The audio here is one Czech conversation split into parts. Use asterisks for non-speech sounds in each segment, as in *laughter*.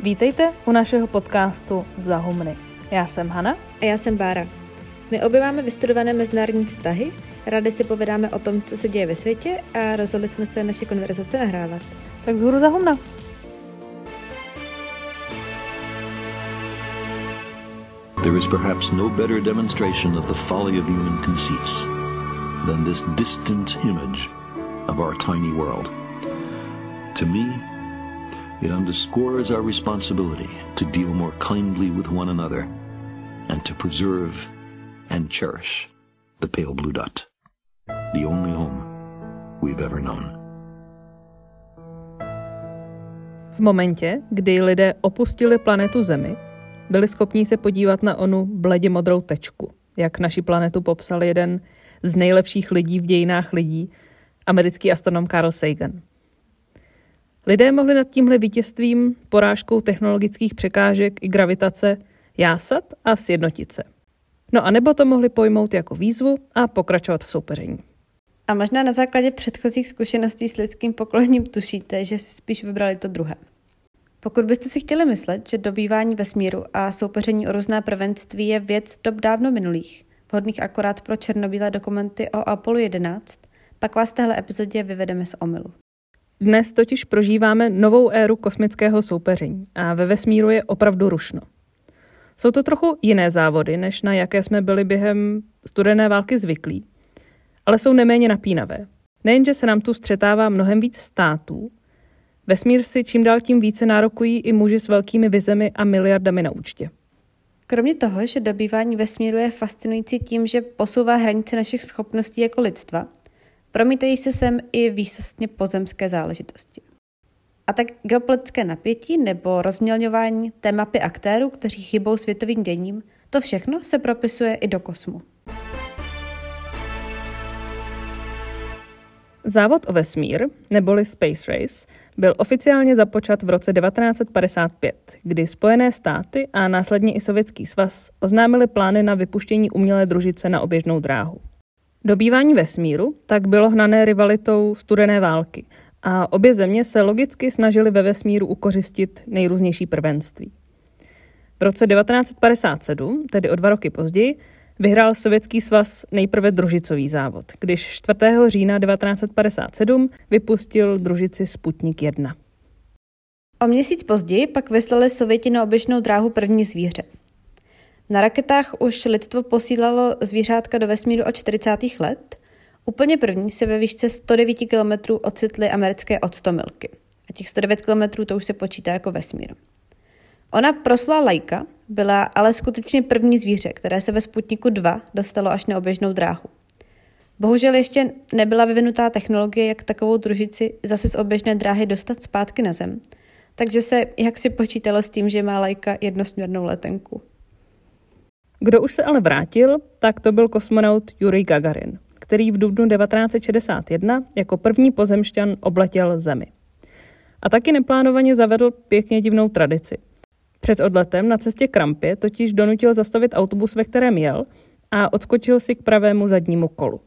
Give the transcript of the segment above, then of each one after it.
Vítejte u našeho podcastu Zahumny. Já jsem Hana. A já jsem Bára. My obě máme vystudované mezinárodní vztahy, rádi si povídáme o tom, co se děje ve světě a rozhodli jsme se naše konverzace nahrávat. Tak zhůru Zahumna. There is perhaps no better demonstration of the folly of human conceits than this distant image of our tiny world. To me, it underscores our responsibility to deal more kindly with one another and to preserve and cherish the pale blue dot, the only home we've ever known. V momentě, kdy lidé opustili planetu Zemi, byli schopní se podívat na onu bledě modrou tečku, jak naši planetu popsal jeden z nejlepších lidí v dějinách lidí, americký astronom Carl Sagan. Lidé mohli nad tímhle vítězstvím, porážkou technologických překážek i gravitace jásat a sjednotit se. No a nebo to mohli pojmout jako výzvu a pokračovat v soupeření. A možná na základě předchozích zkušeností s lidským pokloním tušíte, že si spíš vybrali to druhé. Pokud byste si chtěli myslet, že dobývání vesmíru a soupeření o různá prvenství je věc dob dávno minulých, vhodných akorát pro černobílé dokumenty o Apollo 11, pak vás v téhle epizodě vyvedeme z omylu. Dnes totiž prožíváme novou éru kosmického soupeření a ve vesmíru je opravdu rušno. Jsou to trochu jiné závody, než na jaké jsme byli během studené války zvyklí, ale jsou neméně napínavé. Nejenže se nám tu střetává mnohem víc států, vesmír si čím dál tím více nárokují i muži s velkými vizemi a miliardami na účtě. Kromě toho, že dobývání vesmíru je fascinující tím, že posouvá hranice našich schopností jako lidstva, promítají se sem i výsostně pozemské záležitosti. A tak geopolitické napětí nebo rozmělňování té mapy aktérů, kteří chybou světovým děním, to všechno se propisuje i do kosmu. Závod o vesmír, neboli Space Race, byl oficiálně započat v roce 1955, kdy Spojené státy a následně i Sovětský svaz oznámili plány na vypuštění umělé družice na oběžnou dráhu. Dobývání vesmíru tak bylo hnané rivalitou studené války a obě země se logicky snažily ve vesmíru ukořistit nejrůznější prvenství. V roce 1957, tedy o dva roky později, vyhrál Sovětský svaz nejprve družicový závod, když 4. října 1957 vypustil družici Sputnik 1. O měsíc později pak vyslali Sověti na oběžnou dráhu první zvíře. Na raketách už lidstvo posílalo zvířátka do vesmíru od 40. let. Úplně první se ve výšce 109 km ocitly americké octomilky. A těch 109 km to už se počítá jako vesmír. Ona proslá lajka byla ale skutečně první zvíře, které se ve Sputniku 2 dostalo až na oběžnou dráhu. Bohužel ještě nebyla vyvinutá technologie, jak takovou družici zase z oběžné dráhy dostat zpátky na Zem. Takže se jak si počítalo s tím, že má lajka jednosměrnou letenku. Kdo už se ale vrátil, tak to byl kosmonaut Yuri Gagarin, který v dubnu 1961 jako první pozemšťan obletěl Zemi. A taky neplánovaně zavedl pěkně divnou tradici. Před odletem na cestě k rampě totiž donutil zastavit autobus, ve kterém jel, a odskočil si k pravému zadnímu kolu.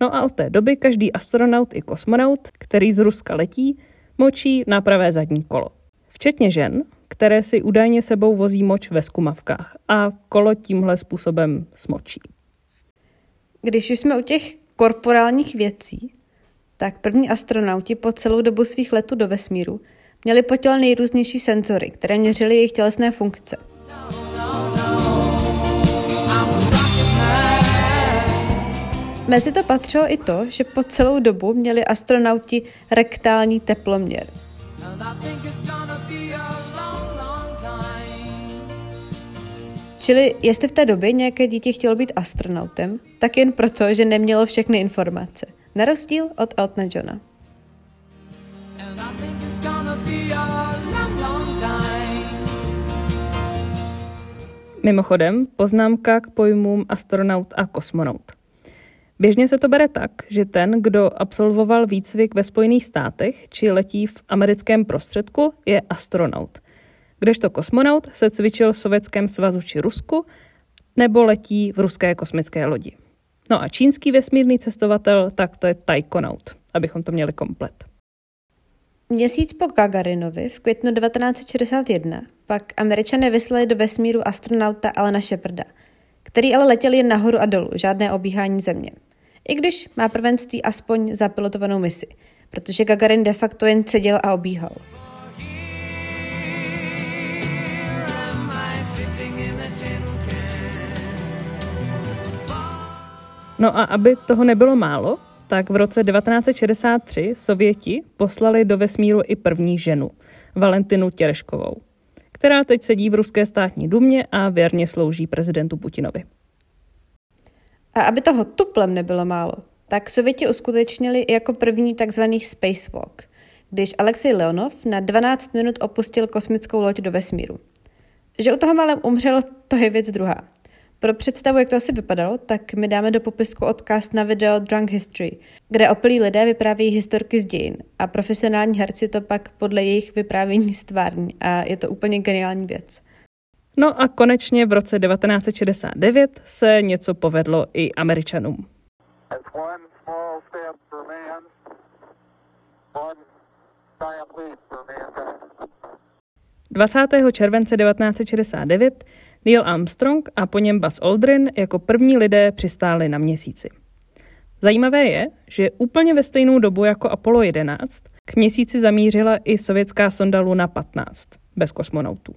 No a od té doby každý astronaut i kosmonaut, který z Ruska letí, močí na pravé zadní kolo. Včetně žen, které si údajně sebou vozí moč ve skumavkách a kolo tímhle způsobem smočí. Když už jsme u těch korporálních věcí, tak první astronauti po celou dobu svých letů do vesmíru měli po těle nejrůznější senzory, které měřily jejich tělesné funkce. Mezi to patřilo i to, že po celou dobu měli astronauti rektální teploměr. Čili jestli v té době nějaké dítě chtělo být astronautem, tak jen proto, že nemělo všechny informace. Na rozdíl od Eltona Johna. Mimochodem, poznámka k pojmům astronaut a kosmonaut. Běžně se to bere tak, že ten, kdo absolvoval výcvik ve Spojených státech či letí v americkém prostředku, je astronaut – kdežto kosmonaut se cvičil v Sovětském svazu či Rusku nebo letí v ruské kosmické lodi. No a čínský vesmírný cestovatel, tak to je taikonaut, abychom to měli komplet. Měsíc po Gagarinovi v květnu 1961 pak američané vyslali do vesmíru astronauta Alena Sheparda, který ale letěl jen nahoru a dolů, žádné obíhání země. I když má prvenství aspoň za pilotovanou misi, protože Gagarin de facto jen seděl a obíhal. No a aby toho nebylo málo, tak v roce 1963 Sověti poslali do vesmíru i první ženu, Valentinu Těreškovou, která teď sedí v ruské státní dumě a věrně slouží prezidentu Putinovi. A aby toho tuplem nebylo málo, tak Sověti uskutečnili jako první takzvaný spacewalk, když Alexej Leonov na 12 minut opustil kosmickou loď do vesmíru. Že u toho malem umřel, to je věc druhá. Pro představu, jak to asi vypadalo, tak mi dáme do popisku odkaz na video Drunk History, kde opilí lidé vyprávějí historky z dějin a profesionální herci to pak podle jejich vyprávění stvární a je to úplně geniální věc. No a konečně v roce 1969 se něco povedlo i Američanům. 20. července 1969 Neil Armstrong a po něm Buzz Aldrin jako první lidé přistáli na měsíci. Zajímavé je, že úplně ve stejnou dobu jako Apollo 11 k měsíci zamířila i sovětská sonda Luna 15 bez kosmonautů.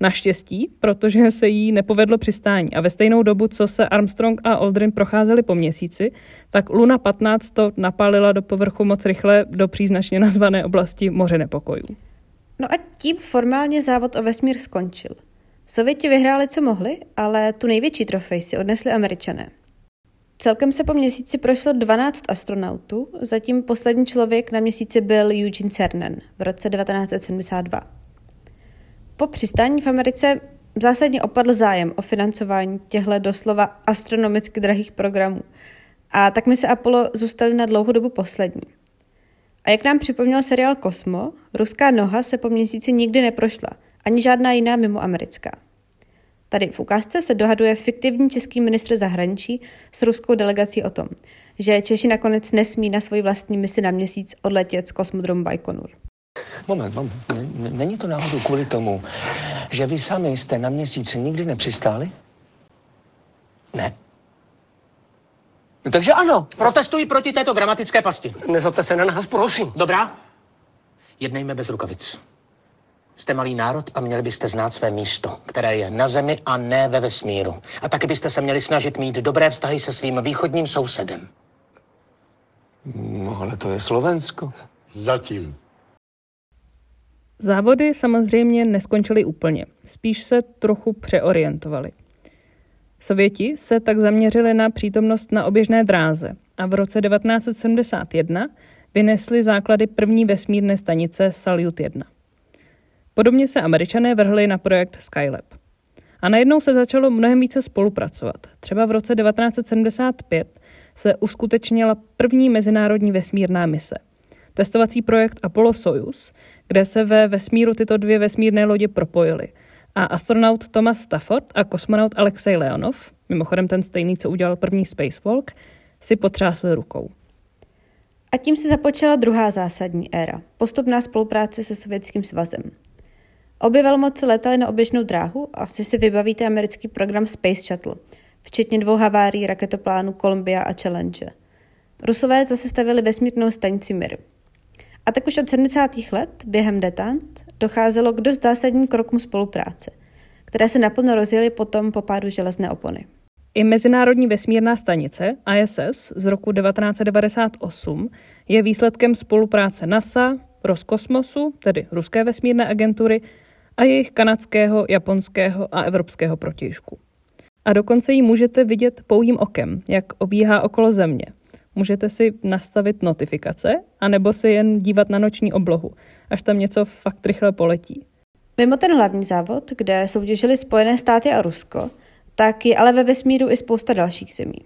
Naštěstí, protože se jí nepovedlo přistání a ve stejnou dobu, co se Armstrong a Aldrin procházeli po měsíci, tak Luna 15 to napálila do povrchu moc rychle do příznačně nazvané oblasti moře nepokojů. No a tím formálně závod o vesmír skončil. Sověti vyhráli, co mohli, ale tu největší trofej si odnesli američané. Celkem se po měsíci prošlo 12 astronautů, zatím poslední člověk na měsíci byl Eugene Cernan v roce 1972. Po přistání v Americe zásadně opadl zájem o financování těchto doslova astronomicky drahých programů. A tak mi se Apollo zůstaly na dlouhou dobu poslední. A jak nám připomněl seriál Kosmo, ruská noha se po měsíci nikdy neprošla, ani žádná jiná mimo americká. Tady v ukázce se dohaduje fiktivní český ministr zahraničí s ruskou delegací o tom, že Češi nakonec nesmí na svoji vlastní misi na měsíc odletět z kosmodromu Baikonur. Moment, moment. Není to náhodou kvůli tomu, že vy sami jste na měsíci nikdy nepřistáli? Ne. No, takže ano, protestuji proti této gramatické pasti. Nezlobte se na nás, prosím. Dobrá? Jednejme bez rukavic. Jste malý národ a měli byste znát své místo, které je na zemi a ne ve vesmíru. A taky byste se měli snažit mít dobré vztahy se svým východním sousedem. No, ale to je Slovensko. Zatím. Závody samozřejmě neskončily úplně, spíš se trochu přeorientovali. Sověti se tak zaměřili na přítomnost na oběžné dráze a v roce 1971 vynesli základy první vesmírné stanice Salyut 1. Podobně se američané vrhli na projekt Skylab. A najednou se začalo mnohem více spolupracovat. Třeba v roce 1975 se uskutečnila první mezinárodní vesmírná mise. Testovací projekt Apollo Soyuz, kde se ve vesmíru tyto dvě vesmírné lodě propojily. A astronaut Thomas Stafford a kosmonaut Alexej Leonov, mimochodem ten stejný, co udělal první spacewalk, si potřásli rukou. A tím se započala druhá zásadní éra, postupná spolupráce se Sovětským svazem. Obě velmoci letaly na oběžnou dráhu, asi si vybavíte americký program Space Shuttle, včetně dvou havárií raketoplánu Columbia a Challenge. Rusové zase stavili vesmírnou stanici Mir. A tak už od 70. let, během detant, docházelo k dost zásadním krokům spolupráce, které se naplno rozjeli potom po pádu železné opony. I Mezinárodní vesmírná stanice ISS z roku 1998 je výsledkem spolupráce NASA, Roskosmosu, tedy ruské vesmírné agentury, a jejich kanadského, japonského a evropského protějšku. A dokonce ji můžete vidět pouhým okem, jak obíhá okolo země. Můžete si nastavit notifikace, anebo se jen dívat na noční oblohu, až tam něco fakt rychle poletí. Mimo ten hlavní závod, kde soutěžili Spojené státy a Rusko, tak je ale ve vesmíru i spousta dalších zemí.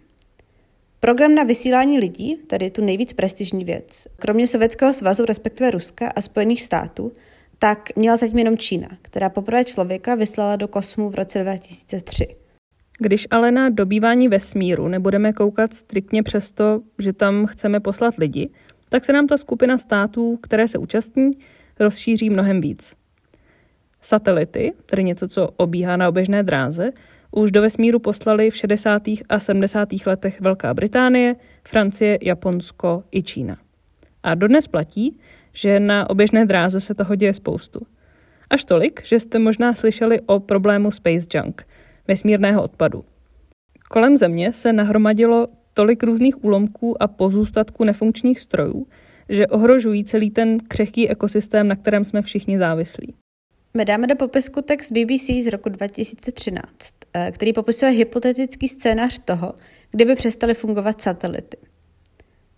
Program na vysílání lidí, tedy tu nejvíc prestižní věc, kromě Sovětského svazu, respektive Ruska a Spojených států, tak měla zatím jenom Čína, která poprvé člověka vyslala do kosmu v roce 2003. Když ale na dobývání vesmíru nebudeme koukat striktně přesto, že tam chceme poslat lidi, tak se nám ta skupina států, které se účastní, rozšíří mnohem víc. Satelity, tedy něco, co obíhá na oběžné dráze, už do vesmíru poslali v 60. a 70. letech Velká Británie, Francie, Japonsko i Čína. A dodnes platí, že na oběžné dráze se toho děje spoustu. Až tolik, že jste možná slyšeli o problému space junk, vesmírného odpadu. Kolem Země se nahromadilo tolik různých úlomků a pozůstatků nefunkčních strojů, že ohrožují celý ten křehký ekosystém, na kterém jsme všichni závislí. My dáme do popisku text BBC z roku 2013, eh, který popisuje hypotetický scénář toho, kdyby přestaly fungovat satelity.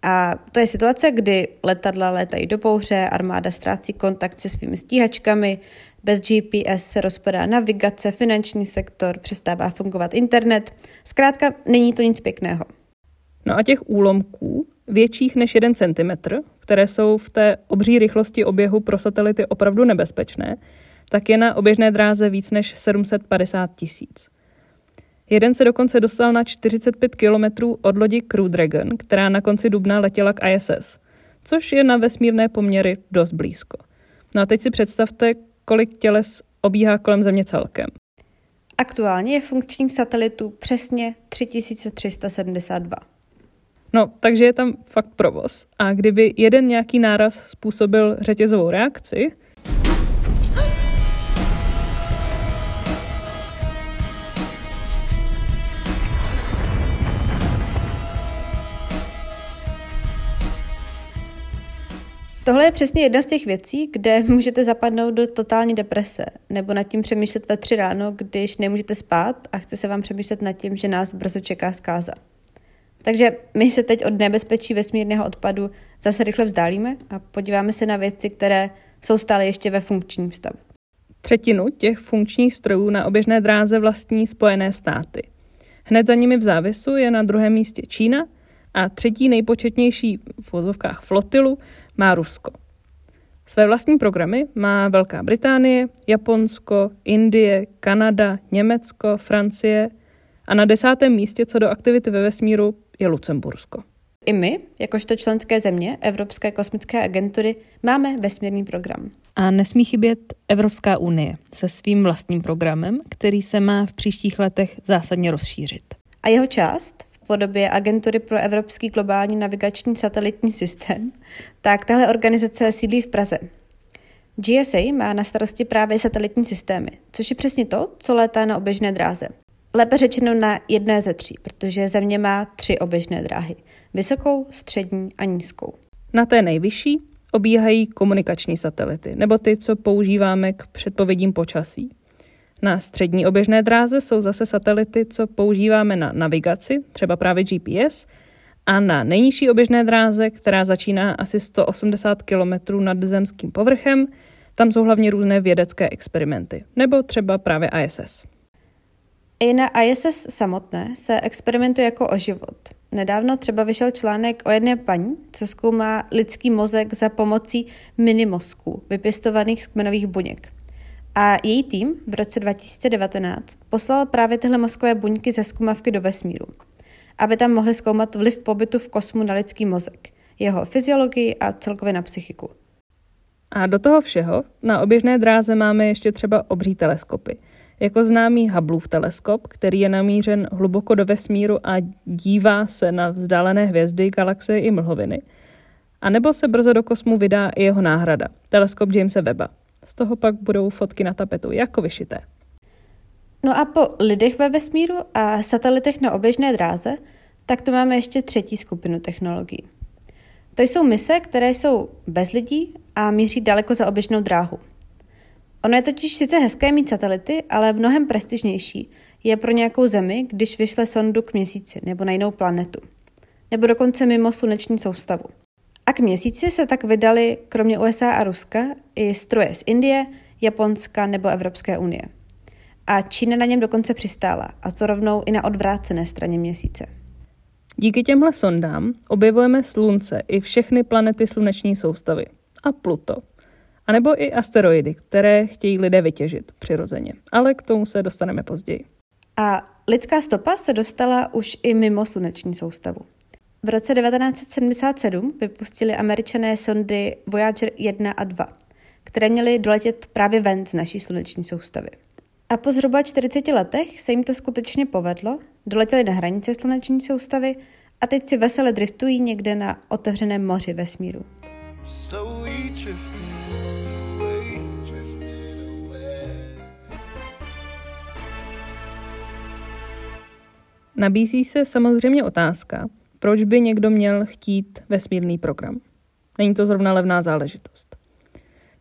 A to je situace, kdy letadla létají do bouře, armáda ztrácí kontakt se svými stíhačkami, bez GPS se rozpadá navigace, finanční sektor, přestává fungovat internet. Zkrátka, není to nic pěkného. No a těch úlomků, větších než 1 cm, které jsou v té obří rychlosti oběhu pro satelity opravdu nebezpečné, tak je na oběžné dráze víc než 750 tisíc. Jeden se dokonce dostal na 45 kilometrů od lodi Crew Dragon, která na konci dubna letěla k ISS, což je na vesmírné poměry dost blízko. No a teď si představte, kolik těles obíhá kolem Země celkem. Aktuálně je funkčních satelitů přesně 3372. No, takže je tam fakt provoz. A kdyby jeden nějaký náraz způsobil řetězovou reakci, Tohle je přesně jedna z těch věcí, kde *laughs* můžete zapadnout do totální deprese nebo nad tím přemýšlet ve tři ráno, když nemůžete spát a chce se vám přemýšlet nad tím, že nás brzo čeká zkáza. Takže my se teď od nebezpečí vesmírného odpadu zase rychle vzdálíme a podíváme se na věci, které jsou stále ještě ve funkčním stavu. Třetinu těch funkčních strojů na oběžné dráze vlastní Spojené státy. Hned za nimi v závisu je na druhém místě Čína a třetí nejpočetnější v vozovkách flotilu má Rusko. Své vlastní programy má Velká Británie, Japonsko, Indie, Kanada, Německo, Francie a na desátém místě co do aktivity ve vesmíru je Lucembursko. I my, jakožto členské země Evropské kosmické agentury, máme vesmírný program. A nesmí chybět Evropská unie se svým vlastním programem, který se má v příštích letech zásadně rozšířit. A jeho část podobě Agentury pro Evropský globální navigační satelitní systém, tak tahle organizace sídlí v Praze. GSA má na starosti právě satelitní systémy, což je přesně to, co létá na oběžné dráze. Lépe řečeno na jedné ze tří, protože Země má tři oběžné dráhy. Vysokou, střední a nízkou. Na té nejvyšší obíhají komunikační satelity, nebo ty, co používáme k předpovědím počasí. Na střední oběžné dráze jsou zase satelity, co používáme na navigaci, třeba právě GPS, a na nejnižší oběžné dráze, která začíná asi 180 km nad zemským povrchem, tam jsou hlavně různé vědecké experimenty, nebo třeba právě ISS. I na ISS samotné se experimentuje jako o život. Nedávno třeba vyšel článek o jedné paní, co zkoumá lidský mozek za pomocí minimozků, vypěstovaných z kmenových buněk. A její tým v roce 2019 poslal právě tyhle mozkové buňky ze zkumavky do vesmíru, aby tam mohli zkoumat vliv pobytu v kosmu na lidský mozek, jeho fyziologii a celkově na psychiku. A do toho všeho na oběžné dráze máme ještě třeba obří teleskopy, jako známý Hubbleův teleskop, který je namířen hluboko do vesmíru a dívá se na vzdálené hvězdy, galaxie i mlhoviny. A nebo se brzo do kosmu vydá i jeho náhrada, teleskop Jamesa Webba. Z toho pak budou fotky na tapetu, jako vyšité. No a po lidech ve vesmíru a satelitech na oběžné dráze, tak tu máme ještě třetí skupinu technologií. To jsou mise, které jsou bez lidí a míří daleko za oběžnou dráhu. Ono je totiž sice hezké mít satelity, ale mnohem prestižnější je pro nějakou zemi, když vyšle sondu k měsíci nebo na jinou planetu. Nebo dokonce mimo sluneční soustavu. A k měsíci se tak vydali kromě USA a Ruska i stroje z Indie, Japonska nebo Evropské unie. A Čína na něm dokonce přistála, a to rovnou i na odvrácené straně měsíce. Díky těmhle sondám objevujeme Slunce i všechny planety sluneční soustavy. A Pluto. A nebo i asteroidy, které chtějí lidé vytěžit přirozeně. Ale k tomu se dostaneme později. A lidská stopa se dostala už i mimo sluneční soustavu. V roce 1977 vypustili američané sondy Voyager 1 a 2, které měly doletět právě ven z naší sluneční soustavy. A po zhruba 40 letech se jim to skutečně povedlo, doletěli na hranice sluneční soustavy a teď si vesele driftují někde na otevřeném moři vesmíru. Nabízí se samozřejmě otázka, proč by někdo měl chtít vesmírný program. Není to zrovna levná záležitost.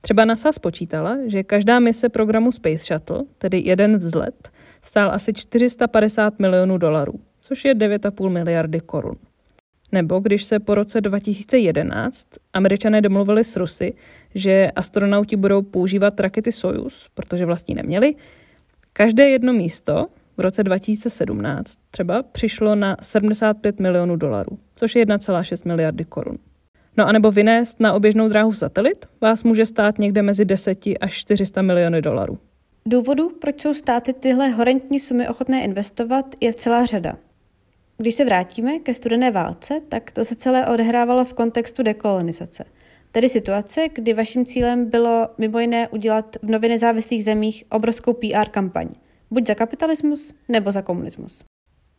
Třeba NASA spočítala, že každá mise programu Space Shuttle, tedy jeden vzlet, stál asi 450 milionů dolarů, což je 9,5 miliardy korun. Nebo když se po roce 2011 američané domluvili s Rusy, že astronauti budou používat rakety Soyuz, protože vlastní neměli, každé jedno místo v roce 2017 třeba přišlo na 75 milionů dolarů, což je 1,6 miliardy korun. No a nebo vynést na oběžnou dráhu satelit vás může stát někde mezi 10 až 400 miliony dolarů. Důvodů, proč jsou státy tyhle horentní sumy ochotné investovat, je celá řada. Když se vrátíme ke studené válce, tak to se celé odehrávalo v kontextu dekolonizace. Tedy situace, kdy vaším cílem bylo mimo jiné udělat v nově nezávislých zemích obrovskou PR kampaň. Buď za kapitalismus, nebo za komunismus.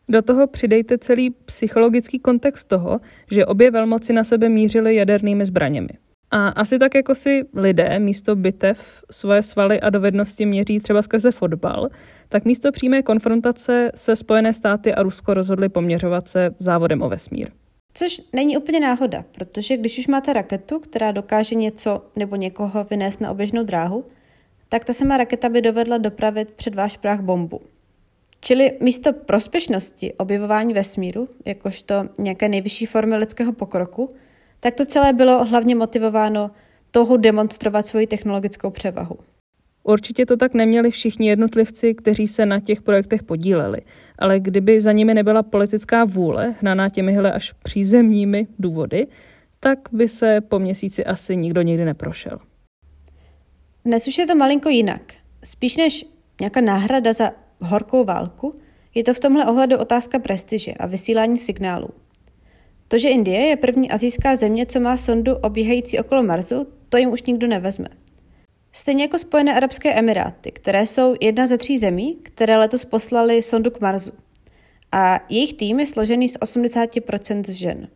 Do toho přidejte celý psychologický kontext toho, že obě velmoci na sebe mířily jadernými zbraněmi. A asi tak jako si lidé místo bitev svoje svaly a dovednosti měří třeba skrze fotbal, tak místo přímé konfrontace se Spojené státy a Rusko rozhodli poměřovat se závodem o vesmír. Což není úplně náhoda, protože když už máte raketu, která dokáže něco nebo někoho vynést na oběžnou dráhu, tak ta sama raketa by dovedla dopravit před váš práh bombu. Čili místo prospěšnosti objevování vesmíru, jakožto nějaké nejvyšší formy lidského pokroku, tak to celé bylo hlavně motivováno touhou demonstrovat svoji technologickou převahu. Určitě to tak neměli všichni jednotlivci, kteří se na těch projektech podíleli, ale kdyby za nimi nebyla politická vůle, hnaná těmihle až přízemními důvody, tak by se po měsíci asi nikdo nikdy neprošel. Dnes už je to malinko jinak. Spíš než nějaká náhrada za horkou válku, je to v tomhle ohledu otázka prestiže a vysílání signálů. To, že Indie je první azijská země, co má sondu obíhající okolo Marsu, to jim už nikdo nevezme. Stejně jako Spojené arabské emiráty, které jsou jedna ze tří zemí, které letos poslali sondu k Marsu. A jejich tým je složený z 80% z žen.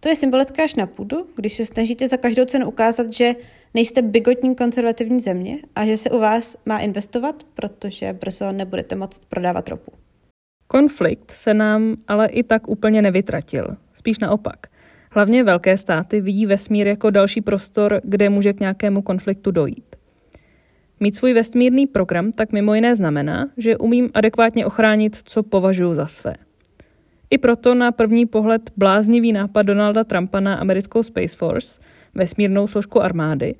To je symbolické až na půdu, když se snažíte za každou cenu ukázat, že nejste bigotní konzervativní země a že se u vás má investovat, protože brzo nebudete moct prodávat ropu. Konflikt se nám ale i tak úplně nevytratil. Spíš naopak. Hlavně velké státy vidí vesmír jako další prostor, kde může k nějakému konfliktu dojít. Mít svůj vesmírný program tak mimo jiné znamená, že umím adekvátně ochránit, co považuji za své. I proto na první pohled bláznivý nápad Donalda Trumpa na americkou Space Force, vesmírnou složku armády,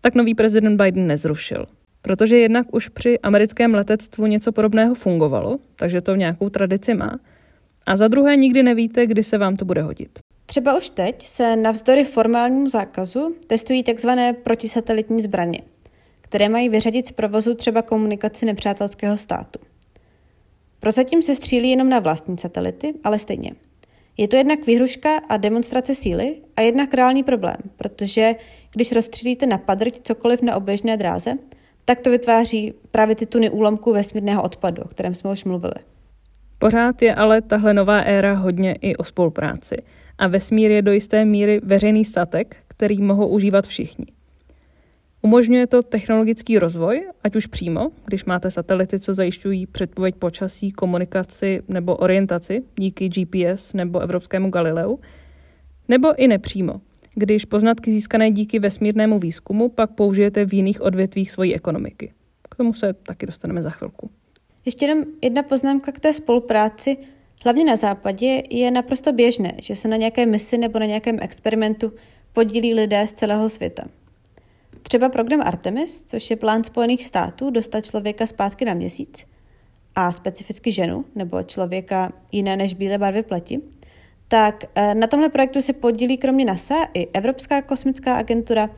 tak nový prezident Biden nezrušil. Protože jednak už při americkém letectvu něco podobného fungovalo, takže to nějakou tradici má. A za druhé nikdy nevíte, kdy se vám to bude hodit. Třeba už teď se navzdory formálnímu zákazu testují tzv. protisatelitní zbraně, které mají vyřadit z provozu třeba komunikaci nepřátelského státu. Prozatím se střílí jenom na vlastní satelity, ale stejně. Je to jednak výhruška a demonstrace síly a jednak reálný problém, protože když rozstřílíte na padrť cokoliv na oběžné dráze, tak to vytváří právě ty tuny úlomků vesmírného odpadu, o kterém jsme už mluvili. Pořád je ale tahle nová éra hodně i o spolupráci a vesmír je do jisté míry veřejný statek, který mohou užívat všichni. Umožňuje to technologický rozvoj, ať už přímo, když máte satelity, co zajišťují předpověď počasí, komunikaci nebo orientaci díky GPS nebo evropskému Galileu, nebo i nepřímo, když poznatky získané díky vesmírnému výzkumu pak použijete v jiných odvětvích svojí ekonomiky. K tomu se taky dostaneme za chvilku. Ještě jenom jedna poznámka k té spolupráci. Hlavně na západě je naprosto běžné, že se na nějaké misi nebo na nějakém experimentu podílí lidé z celého světa. Třeba program Artemis, což je plán Spojených států dostat člověka zpátky na měsíc, a specificky ženu nebo člověka jiné než bílé barvy pleti, tak eh, na tomhle projektu se podílí kromě NASA i Evropská kosmická agentura,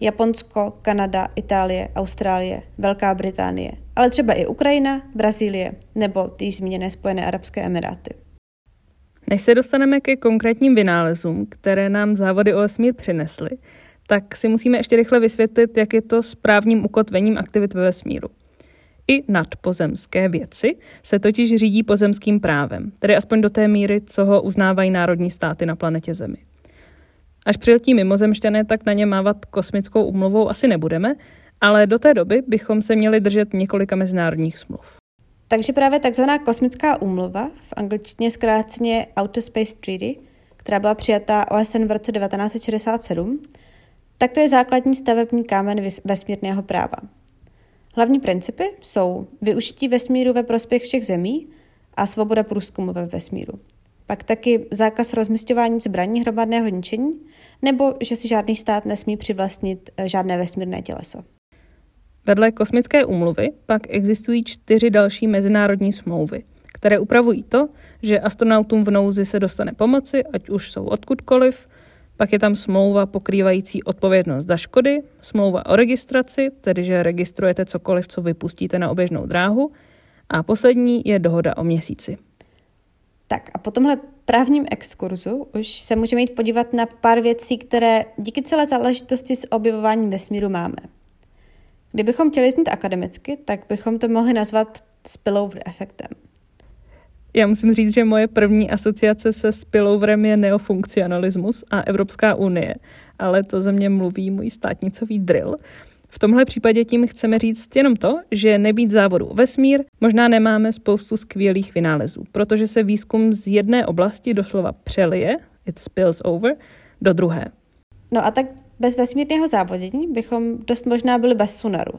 Japonsko, Kanada, Itálie, Austrálie, Velká Británie, ale třeba i Ukrajina, Brazílie nebo ty zmíněné Spojené arabské emiráty. Než se dostaneme ke konkrétním vynálezům, které nám závody o vesmír přinesly, tak si musíme ještě rychle vysvětlit, jak je to s právním ukotvením aktivit ve vesmíru. I nadpozemské věci se totiž řídí pozemským právem, tedy aspoň do té míry, co ho uznávají národní státy na planetě Zemi. Až přiletí mimozemšťané, tak na ně mávat kosmickou umluvou asi nebudeme, ale do té doby bychom se měli držet několika mezinárodních smluv. Takže právě takzvaná kosmická úmluva, v angličtině zkráceně Outer Space Treaty, která byla přijatá OSN v roce 1967, tak to je základní stavební kámen vesmírného práva. Hlavní principy jsou využití vesmíru ve prospěch všech zemí a svoboda průzkumu ve vesmíru. Pak taky zákaz rozmistování zbraní hromadného ničení, nebo že si žádný stát nesmí přivlastnit eh, žádné vesmírné těleso. Vedle kosmické úmluvy pak existují čtyři další mezinárodní smlouvy, které upravují to, že astronautům v nouzi se dostane pomoci, ať už jsou odkudkoliv, pak je tam smlouva pokrývající odpovědnost za škody, smlouva o registraci, tedy že registrujete cokoliv, co vypustíte na oběžnou dráhu, a poslední je dohoda o měsíci. Tak a po tomhle právním exkurzu už se můžeme jít podívat na pár věcí, které díky celé záležitosti s objevováním vesmíru máme. Kdybychom chtěli znít akademicky, tak bychom to mohli nazvat spillover efektem. Já musím říct, že moje první asociace se spilloverem je neofunkcionalismus a Evropská unie, ale to ze mě mluví můj státnicový drill. V tomhle případě tím chceme říct jenom to, že nebýt závodu o vesmír, možná nemáme spoustu skvělých vynálezů, protože se výzkum z jedné oblasti doslova přelije, it spills over, do druhé. No a tak bez vesmírného závodění bychom dost možná byli bez sunaru.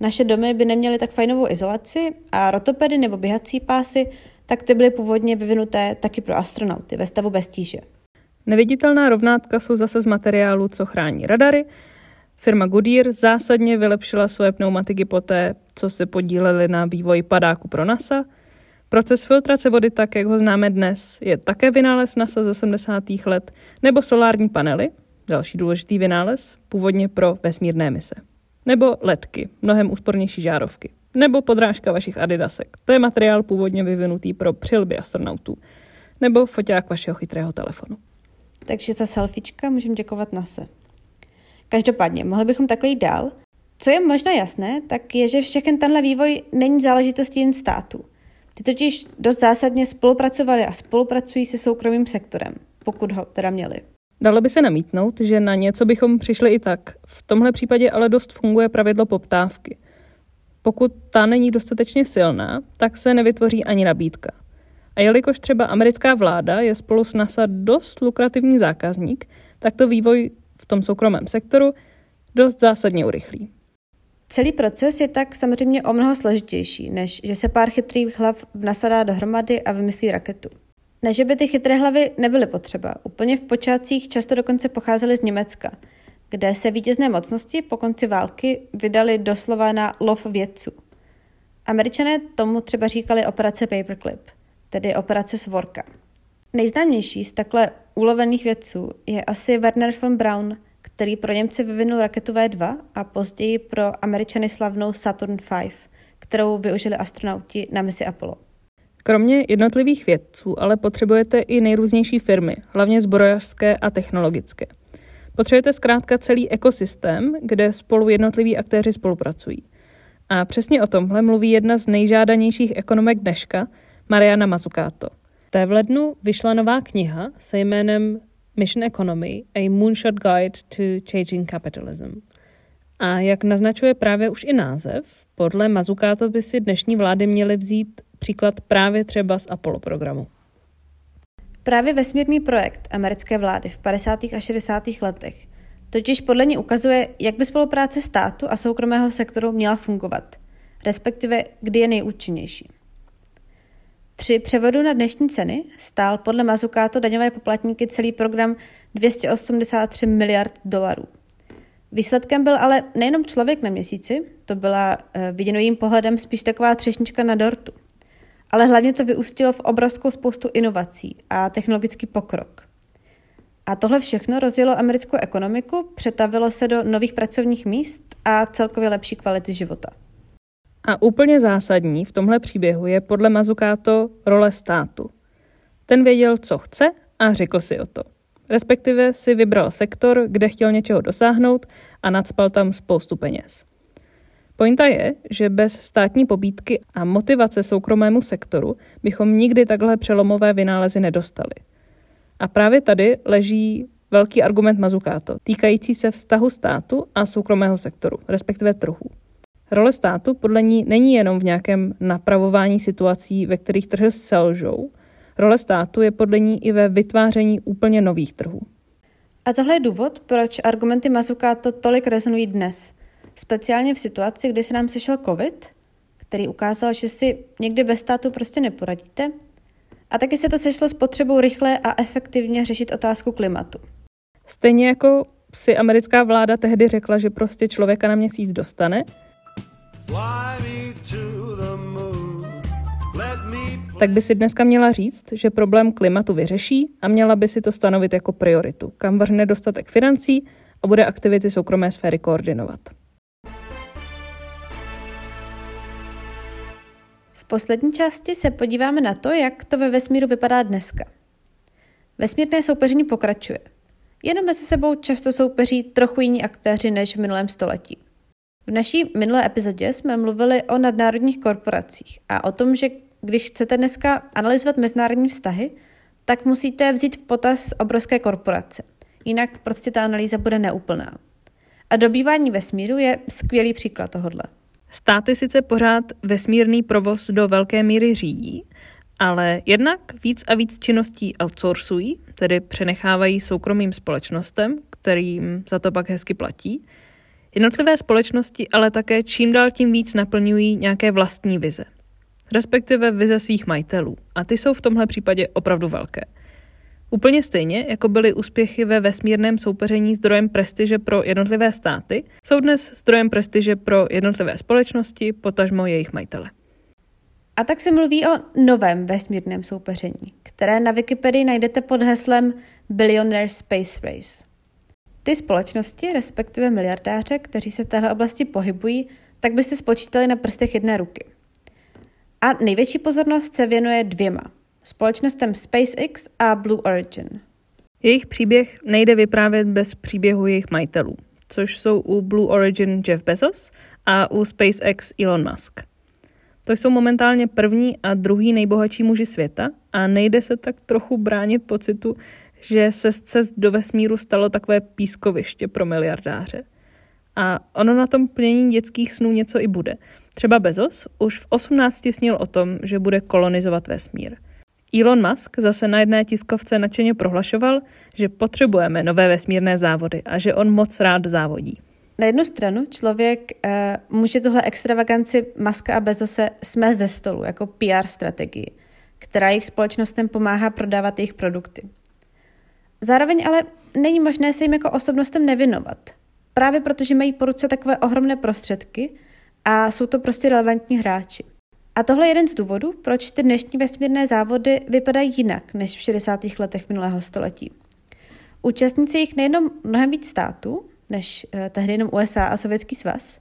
Naše domy by neměly tak fajnovou izolaci a rotopedy nebo běhací pásy, tak ty byly původně vyvinuté taky pro astronauty ve stavu bez tíže. Neviditelná rovnátka jsou zase z materiálu, co chrání radary. Firma Goodyear zásadně vylepšila své pneumatiky poté, co se podíleli na vývoji padáku pro NASA. Proces filtrace vody, tak jak ho známe dnes, je také vynález NASA ze 70. let, nebo solární panely, další důležitý vynález, původně pro vesmírné mise. Nebo ledky, mnohem úspornější žárovky. Nebo podrážka vašich adidasek. To je materiál původně vyvinutý pro přilby astronautů. Nebo foťák vašeho chytrého telefonu. Takže za selfiečka můžeme děkovat NASA. Každopádně, mohli bychom takhle jít dál. Co je možná jasné, tak je, že všechen tenhle vývoj není záležitostí jen států. Ty totiž dost zásadně spolupracovali a spolupracují se soukromým sektorem, pokud ho teda měli. Dalo by se namítnout, že na něco bychom přišli i tak. V tomhle případě ale dost funguje pravidlo poptávky. Pokud ta není dostatečně silná, tak se nevytvoří ani nabídka. A jelikož třeba americká vláda je spolu s NASA dost lukrativní zákazník, tak to vývoj v tom soukromém sektoru dost zásadně urychlí. Celý proces je tak samozřejmě o mnoho složitější, než že se pár chytrých hlav nasadá dohromady a vymyslí raketu. Ne, že by ty chytré hlavy nebyly potřeba. Úplně v počátcích často dokonce pocházely z Německa, kde se vítězné mocnosti po konci války vydali doslova na lov vědců. Američané tomu třeba říkali operace Paperclip, tedy operace Svorka. Nejznámější z takhle ulovených vědců je asi Werner von Braun, který pro Němce vyvinul raketu V2 a později pro Američany slavnou Saturn V, kterou využili astronauti na misi Apollo. Kromě jednotlivých vědců ale potřebujete i nejrůznější firmy, hlavně zbrojařské a technologické. Potřebujete zkrátka celý ekosystém, kde spolu jednotliví aktéři spolupracují. A přesně o tomhle mluví jedna z nejžádanějších ekonomek dneška, Mariana Mazzucato. Té v lednu vyšla nová kniha se jménem Mission Economy, A Moonshot Guide to Changing Capitalism. A jak naznačuje právě už i název, podle Mazzucato by si dnešní vlády měly vzít příklad právě třeba z Apollo programu. Právě vesmírný projekt americké vlády v 50. a 60. letech totiž podle ní ukazuje, jak by spolupráce státu a soukromého sektoru měla fungovat, respektive kdy je nejúčinnější. Při převodu na dnešní ceny stál podle Mazukáto daňové poplatníky celý program 283 miliard dolarů. Výsledkem byl ale nejenom člověk na měsíci, to byla eh, viděným pohledem spíš taková třešnička na dortu – ale hlavně to vyústilo v obrovskou spoustu inovací a technologický pokrok. A tohle všechno rozjelo americkou ekonomiku, přetavilo se do nových pracovních míst a celkově lepší kvality života. A úplně zásadní v tomhle příběhu je podle Mazukáto role státu. Ten věděl, co chce a řekl si o to. Respektive si vybral sektor, kde chtěl něčeho dosáhnout a nadspal tam spoustu peněz. Pointa je, že bez státní pobídky a motivace soukromému sektoru bychom nikdy takhle přelomové vynálezy nedostali. A právě tady leží velký argument Mazukáto, týkající se vztahu státu a soukromého sektoru, respektive trhu. Role státu podle ní není jenom v nějakém napravování situací, ve kterých trhy selžou. Role státu je podle ní i ve vytváření úplně nových trhů. A tohle je důvod, proč argumenty Mazukáto tolik rezonují dnes. Speciálně v situaci, kdy se nám sešel COVID, který ukázal, že si někdy bez státu prostě neporadíte. A taky se to sešlo s potřebou rychle a efektivně řešit otázku klimatu. Stejně jako si americká vláda tehdy řekla, že prostě člověka na měsíc dostane, tak by si dneska měla říct, že problém klimatu vyřeší a měla by si to stanovit jako prioritu, kam vrhne dostatek financí a bude aktivity soukromé sféry koordinovat. Poslední části se podíváme na to, jak to ve vesmíru vypadá dneska. Vesmírné soupeření pokračuje. Jenom mezi sebou často soupeří trochu jiní aktéři než v minulém století. V naší minulé epizodě jsme mluvili o nadnárodních korporacích a o tom, že když chcete dneska analyzovat mezinárodní vztahy, tak musíte vzít v potaz obrovské korporace. Jinak prostě ta analýza bude neúplná. A dobývání vesmíru je skvělý příklad tohohle. Státy sice pořád vesmírný provoz do velké míry řídí, ale jednak víc a víc činností outsourcují, tedy přenechávají soukromým společnostem, kterým za to pak hezky platí. Jednotlivé společnosti ale také čím dál tím víc naplňují nějaké vlastní vize, respektive vize svých majitelů. A ty jsou v tomhle případě opravdu velké. Úplně stejně, jako byly úspěchy ve vesmírném soupeření zdrojem prestiže pro jednotlivé státy, jsou dnes zdrojem prestiže pro jednotlivé společnosti, potažmo jejich majitele. A tak se mluví o novém vesmírném soupeření, které na Wikipedii najdete pod heslem Billionaire Space Race. Ty společnosti, respektive miliardáře, kteří se v téhle oblasti pohybují, tak byste spočítali na prstech jedné ruky. A největší pozornost se věnuje dvěma. Společnostem SpaceX a Blue Origin. Jejich příběh nejde vyprávět bez příběhu jejich majitelů, což jsou u Blue Origin Jeff Bezos a u SpaceX Elon Musk. To jsou momentálně první a druhý nejbohatší muži světa a nejde se tak trochu bránit pocitu, že se z cest do vesmíru stalo takové pískoviště pro miliardáře. A ono na tom plnění dětských snů něco i bude. Třeba Bezos už v 18 snil o tom, že bude kolonizovat vesmír. Elon Musk zase na jedné tiskovce nadšeně prohlašoval, že potřebujeme nové vesmírné závody a že on moc rád závodí. Na jednu stranu člověk uh, může tuhle extravaganci Maska a Bezose smést ze stolu jako PR strategii, která jejich společnostem pomáhá prodávat jejich produkty. Zároveň ale není možné se jim jako osobnostem nevinovat, právě protože mají po ruce takové ohromné prostředky a jsou to prostě relevantní hráči. A tohle je jeden z důvodů, proč ty dnešní vesmírné závody vypadají jinak než v 60. letech minulého století. Účastníci jich nejenom mnohem víc států, než uh, tehdy jenom USA a Sovětský svaz,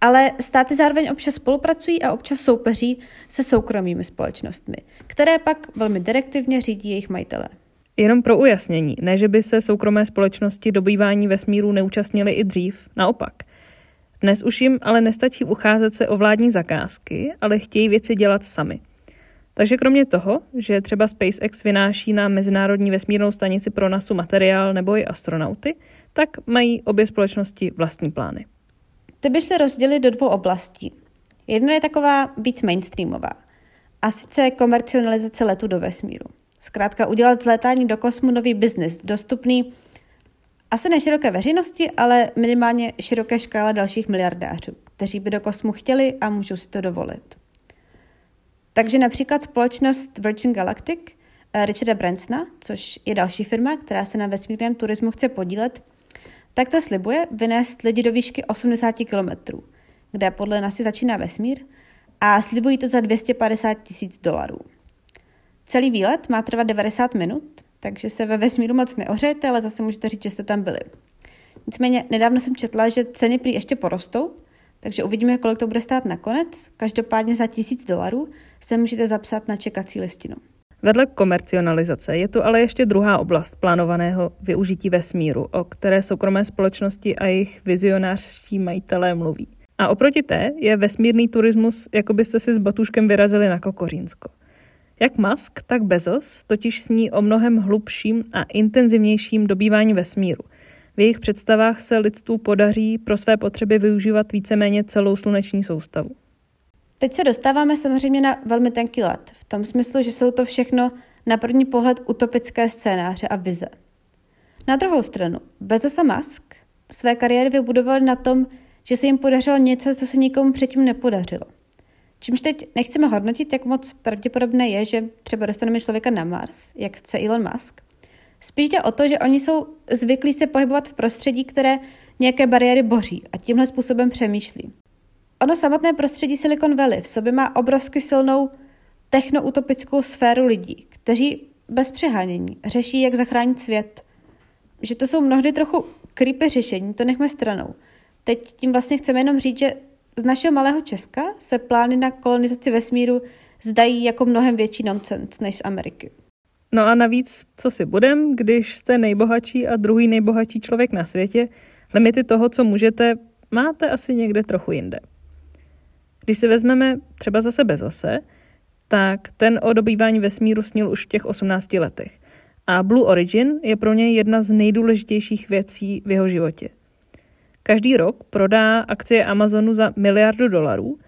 ale státy zároveň občas spolupracují a občas soupeří se soukromými společnostmi, které pak velmi direktivně řídí jejich majitele. Jenom pro ujasnění, ne že by se soukromé společnosti dobývání vesmíru neúčastnily i dřív, naopak. Dnes už jim ale nestačí ucházet se o vládní zakázky, ale chtějí věci dělat sami. Takže kromě toho, že třeba SpaceX vynáší na Mezinárodní vesmírnou stanici pro NASU materiál nebo i astronauty, tak mají obě společnosti vlastní plány. Ty by se rozdělily do dvou oblastí. Jedna je taková víc mainstreamová, a sice komercionalizace letu do vesmíru. Zkrátka udělat z létání do kosmu nový biznis, dostupný asi ne široké veřejnosti, ale minimálně široké škále dalších miliardářů, kteří by do kosmu chtěli a můžou si to dovolit. Takže například společnost Virgin Galactic eh, Richarda Bransona, což je další firma, která se na vesmírném turismu chce podílet, tak to slibuje vynést lidi do výšky 80 km, kde podle nás začíná vesmír, a slibují to za 250 tisíc dolarů. Celý výlet má trvat 90 minut, takže se ve vesmíru moc neohřejete, ale zase můžete říct, že jste tam byli. Nicméně nedávno jsem četla, že ceny prý ještě porostou, takže uvidíme, kolik to bude stát nakonec. Každopádně za tisíc dolarů se můžete zapsat na čekací listinu. Vedle komercionalizace je tu ale ještě druhá oblast plánovaného využití vesmíru, o které soukromé společnosti a jejich vizionářští majitelé mluví. A oproti té je vesmírný turismus, jako byste si s batuškem vyrazili na Kokořínsko. Jak Musk, tak Bezos totiž sní o mnohem hlubším a intenzivnějším dobývání vesmíru. V jejich představách se lidstvu podaří pro své potřeby využívat víceméně celou sluneční soustavu. Teď se dostáváme samozřejmě na velmi tenký let, v tom smyslu, že jsou to všechno na první pohled utopické scénáře a vize. Na druhou stranu, Bezos a Musk své kariéry vybudovali na tom, že se jim podařilo něco, co se nikomu předtím nepodařilo. Čímž teď nechceme hodnotit, jak moc pravděpodobné je, že třeba dostaneme člověka na Mars, jak chce Elon Musk. Spíš jde o to, že oni jsou zvyklí se pohybovat v prostředí, které nějaké bariéry boří a tímhle způsobem přemýšlí. Ono samotné prostředí Silicon Valley v sobě má obrovsky silnou technoutopickou sféru lidí, kteří bez přehánění řeší, jak zachránit svět. Že to jsou mnohdy trochu creepy řešení, to nechme stranou. Teď tím vlastně chceme jenom říct, že z našeho malého Česka se plány na kolonizaci vesmíru zdají jako mnohem větší nonsens než z Ameriky. No a navíc, co si budem, když jste nejbohatší a druhý nejbohatší člověk na světě, limity toho, co můžete, máte asi někde trochu jinde. Když si vezmeme třeba zase Bezose, tak ten o dobývání vesmíru snil už v těch 18 letech. A Blue Origin je pro něj jedna z nejdůležitějších věcí v jeho životě. Každý rok prodá akcie Amazonu za miliardu dolarů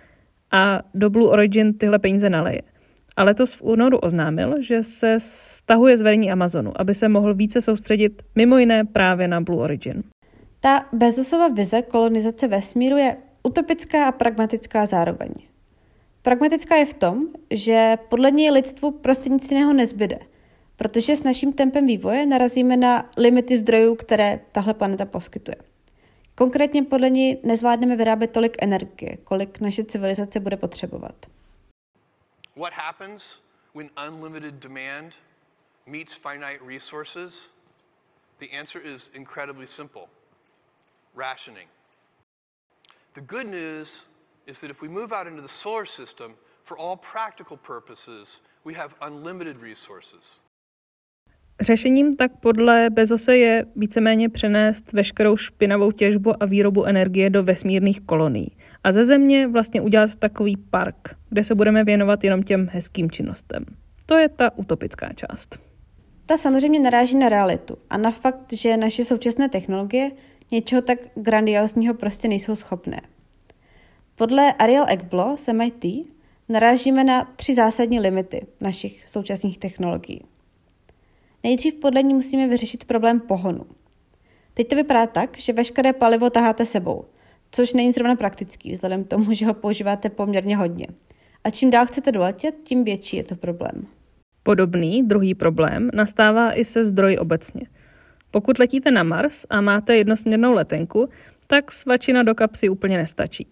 a do Blue Origin tyhle peníze naleje. A letos v únoru oznámil, že se stahuje z vedení Amazonu, aby se mohl více soustředit mimo jiné právě na Blue Origin. Ta Bezosova vize kolonizace vesmíru je utopická a pragmatická zároveň. Pragmatická je v tom, že podle něj lidstvu prostě nic jiného nezbyde, protože s naším tempem vývoje narazíme na limity zdrojů, které tahle planeta poskytuje. Konkrétně podle ní nezvládneme vyrábět tolik energie, kolik naše civilizace bude potřebovat. What happens when unlimited demand meets finite resources? The answer is incredibly simple. Rationing. The good news is that if we move out into the solar system, for all practical purposes, we have unlimited resources. Řešením tak podle Bezose je víceméně přenést veškerou špinavou těžbu a výrobu energie do vesmírných kolonií a ze země vlastně udělat takový park, kde se budeme věnovat jenom těm hezkým činnostem. To je ta utopická část. Ta samozřejmě naráží na realitu a na fakt, že naše současné technologie něčeho tak grandiózního prostě nejsou schopné. Podle Ariel Ekblo z MIT narážíme na tři zásadní limity našich současných technologií. Nejdřív podle ní musíme vyřešit problém pohonu. Teď to vypadá tak, že veškeré palivo taháte sebou, což není zrovna praktický, vzhledem k tomu, že ho používáte poměrně hodně. A čím dál chcete doletět, tím větší je to problém. Podobný druhý problém nastává i se zdroji obecně. Pokud letíte na Mars a máte jednosměrnou letenku, tak svačina do kapsy úplně nestačí.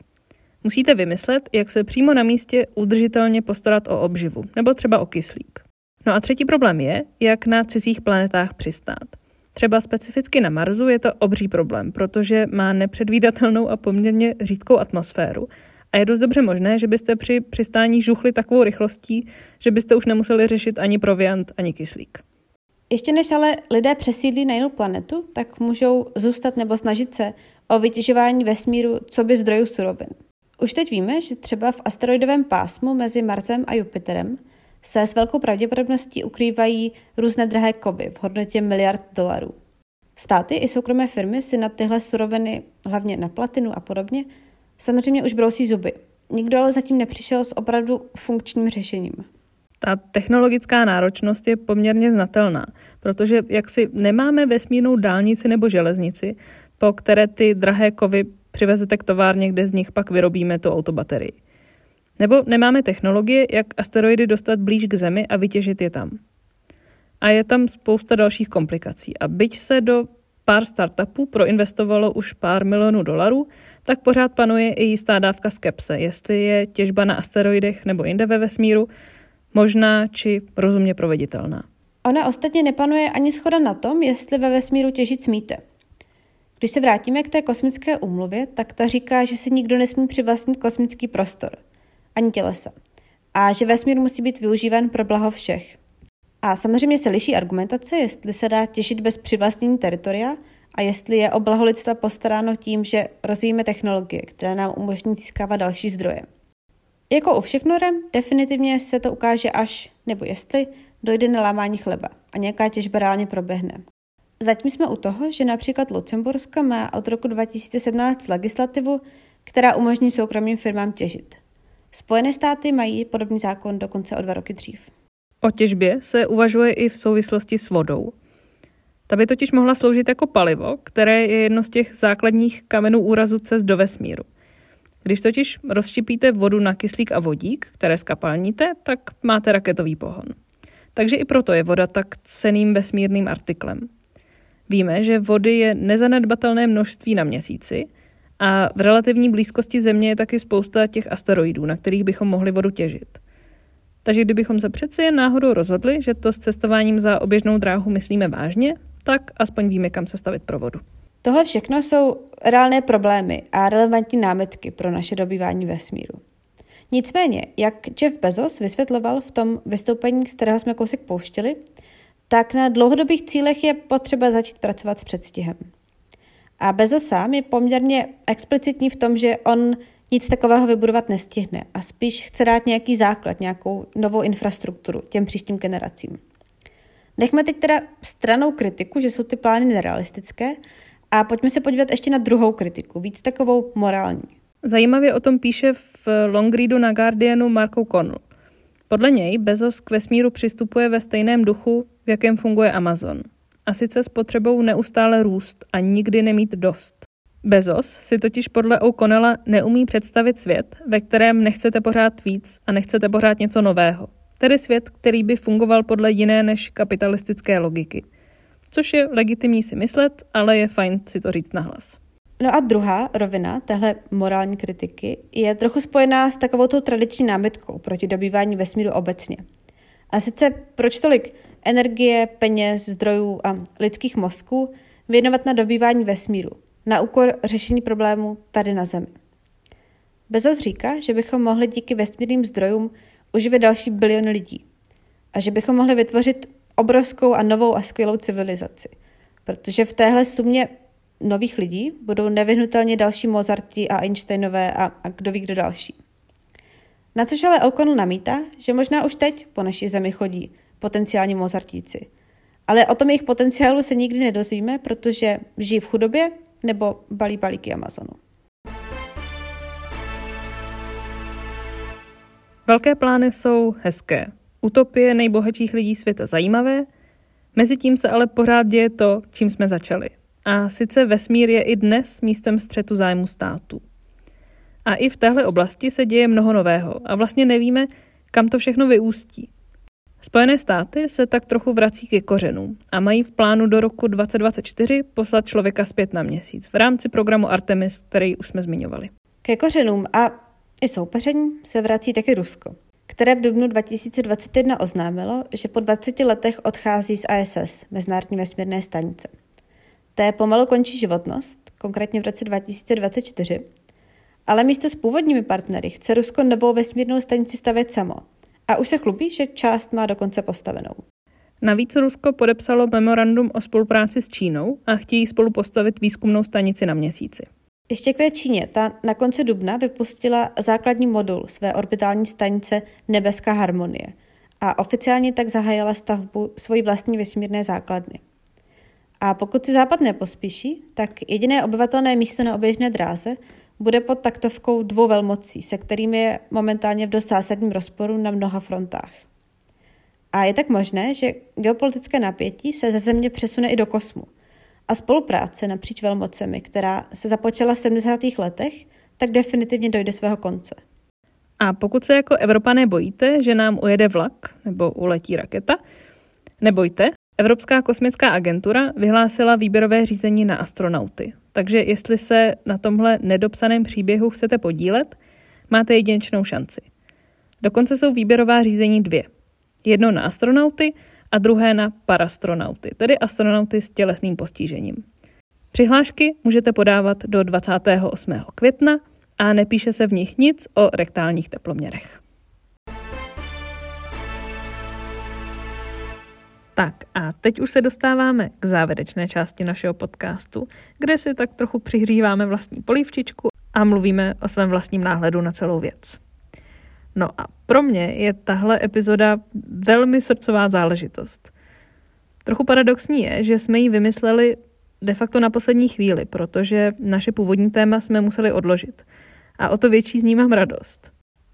Musíte vymyslet, jak se přímo na místě udržitelně postarat o obživu, nebo třeba o kyslík. No a třetí problém je, jak na cizích planetách přistát. Třeba specificky na Marsu je to obří problém, protože má nepředvídatelnou a poměrně řídkou atmosféru a je dost dobře možné, že byste při přistání žuchli takovou rychlostí, že byste už nemuseli řešit ani proviant, ani kyslík. Ještě než ale lidé přesídlí na jinou planetu, tak můžou zůstat nebo snažit se o vytěžování vesmíru co by zdrojů surovin. Už teď víme, že třeba v asteroidovém pásmu mezi Marsem a Jupiterem se s velkou pravděpodobností ukrývají různé drahé kovy v hodnotě miliard dolarů. Státy i soukromé firmy si na tyhle suroviny, hlavně na platinu a podobně, samozřejmě už brousí zuby. Nikdo ale zatím nepřišel s opravdu funkčním řešením. Ta technologická náročnost je poměrně znatelná, protože jak si nemáme vesmírnou dálnici nebo železnici, po které ty drahé kovy přivezete k továrně, kde z nich pak vyrobíme tu autobaterii. Nebo nemáme technologie, jak asteroidy dostat blíž k Zemi a vytěžit je tam. A je tam spousta dalších komplikací. A byť se do pár startupů proinvestovalo už pár milionů dolarů, tak pořád panuje i jistá dávka skepse, jestli je těžba na asteroidech nebo jinde ve vesmíru možná či rozumně proveditelná. Ona ostatně nepanuje ani schoda na tom, jestli ve vesmíru těžit smíte. Když se vrátíme k té kosmické úmluvě, tak ta říká, že se nikdo nesmí přivlastnit kosmický prostor – ani tělesa. A že vesmír musí být využíván pro blaho všech. A samozřejmě se liší argumentace, jestli se dá těžit bez přivlastnění teritoria a jestli je o blaho lidstva postaráno tím, že rozvíjíme technologie, které nám umožní získávat další zdroje. Jako u všech norem, definitivně se to ukáže až, nebo jestli, dojde na lámání chleba a nějaká těžba reálně proběhne. Zatím jsme u toho, že například Lucembursko má od roku 2017 legislativu, která umožní soukromým firmám těžit. Spojené státy mají podobný zákon dokonce o dva roky dřív. O těžbě se uvažuje i v souvislosti s vodou. Ta by totiž mohla sloužit jako palivo, které je jedno z těch základních kamenů úrazu cest do vesmíru. Když totiž rozštěpíte vodu na kyslík a vodík, které skapalníte, tak máte raketový pohon. Takže i proto je voda tak ceným vesmírným artiklem. Víme, že vody je nezanedbatelné množství na měsíci a v relativní blízkosti Země je taky spousta těch asteroidů, na kterých bychom mohli vodu těžit. Takže kdybychom se přeci jen náhodou rozhodli, že to s cestováním za oběžnou dráhu myslíme vážně, tak aspoň víme, kam se stavit pro vodu. Tohle všechno jsou reálné problémy a relevantní námitky pro naše dobývání vesmíru. Nicméně, jak Jeff Bezos vysvětloval v tom vystoupení, z kterého jsme kousek pouštěli, tak na dlouhodobých cílech je potřeba začít pracovat s předstihem. A Bezos sám je poměrně explicitní v tom, že on nic takového vybudovat nestihne a spíš chce dát nějaký základ, nějakou novou infrastrukturu těm příštím generacím. Nechme teď teda stranou kritiku, že jsou ty plány nerealistické a pojďme se podívat ještě na druhou kritiku, víc takovou morální. Zajímavě o tom píše v longreadu na Guardianu Marko Connell. Podle něj Bezos k vesmíru přistupuje ve stejném duchu, v jakém funguje Amazon. A sice s potřebou neustále růst a nikdy nemít dost. Bezos si totiž podle O'Connella neumí představit svět, ve kterém nechcete pořád víc a nechcete pořád něco nového. Tedy svět, který by fungoval podle jiné než kapitalistické logiky. Což je legitimní si myslet, ale je fajn si to říct nahlas. No a druhá rovina téhle morální kritiky je trochu spojená s takovou tradiční námitkou proti dobývání vesmíru obecně. A sice proč tolik energie, peněz, zdrojů a lidských mozků věnovat na dobývání vesmíru, na úkor řešení problémů tady na Zemi. Bezos říká, že bychom mohli díky vesmírným zdrojům uživit další biliony lidí a že bychom mohli vytvořit obrovskou a novou a skvělou civilizaci, protože v téhle sumě nových lidí budou nevyhnutelně další Mozarti a Einsteinové a, a kdo ví kdo další. Na což ale O'Connell namítá, že možná už teď po naší zemi chodí potenciální Mozartíci. Ale o tom jejich potenciálu se nikdy nedozvíme, protože žijí v chudobě nebo balí balíky Amazonu. Velké plány jsou hezké. Utopie nejbohatších lidí světa zajímavé, mezitím se ale pořád děje to, čím jsme začali. A sice vesmír je i dnes místem střetu zájmu státu. A i v téhle oblasti se děje mnoho nového a vlastně nevíme, kam to všechno vyústí. Spojené státy se tak trochu vrací ke kořenům a mají v plánu do roku 2024 poslat člověka zpět na měsíc v rámci programu Artemis, který už jsme zmiňovali. Ke kořenům a i soupeření se vrací taky Rusko, které v dubnu 2021 oznámilo, že po 20 letech odchází z ISS, Mezinárodní vesmírné stanice. Té pomalu končí životnost, konkrétně v roce 2024, ale místo s původními partnery chce Rusko novou vesmírnou stanici stavět samo a už se chlubí, že část má dokonce postavenou. Navíc Rusko podepsalo memorandum o spolupráci s Čínou a chtějí spolu postavit výzkumnou stanici na měsíci. Ještě k té Číně. Ta na konci dubna vypustila základní modul své orbitální stanice Nebeská harmonie a oficiálně tak zahájila stavbu svojí vlastní vesmírné základny. A pokud si Západ nepospíší, tak jediné obyvatelné místo na oběžné dráze bude pod taktovkou dvou velmocí, se kterými je momentálně v dost zásadním rozporu na mnoha frontách. A je tak možné, že geopolitické napětí se ze Země přesune i do kosmu – a spolupráce napříč velmocemi, která se započala v 70. letech, tak definitivně dojde svého konce. A pokud se jako Evropané bojíte, že nám ujede vlak nebo uletí raketa, nebojte, Evropská kosmická agentura vyhlásila výběrové řízení na astronauty. Takže jestli se na tomhle nedopsaném příběhu chcete podílet, máte jedinečnou šanci. Dokonce jsou výběrová řízení dvě. Jedno na astronauty a druhé na parastronauty, tedy astronauty s tělesným postižením. Přihlášky můžete podávat do 28. května a nepíše se v nich nic o rektálních teploměrech. Tak a teď už se dostáváme k závěrečné části našeho podcastu, kde si tak trochu přihříváme vlastní polívčičku a mluvíme o svém vlastním náhledu na celou věc. No a pro mě je tahle epizoda velmi srdcová záležitost. Trochu paradoxní je, že jsme ji vymysleli de facto na poslední chvíli, protože naše původní téma jsme museli odložit. A o to větší z ní mám radost.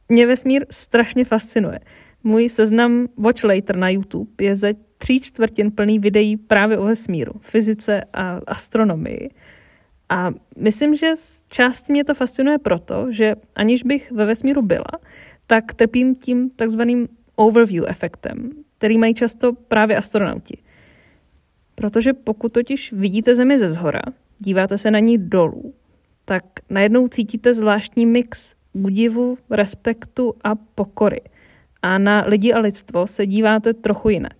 Mě vesmír strašně fascinuje. Můj seznam Watch Later na YouTube je ze tří čtvrtin plný videí právě o vesmíru, fyzice a astronomii. A myslím, že část mě to fascinuje proto, že aniž bych ve vesmíru byla, tak trpím tím takzvaným overview efektem, který mají často právě astronauti. Protože pokud totiž vidíte Zemi ze zhora, díváte se na ní dolů, tak najednou cítíte zvláštní mix údivu, respektu a pokory. A na lidi a lidstvo se díváte trochu jinak.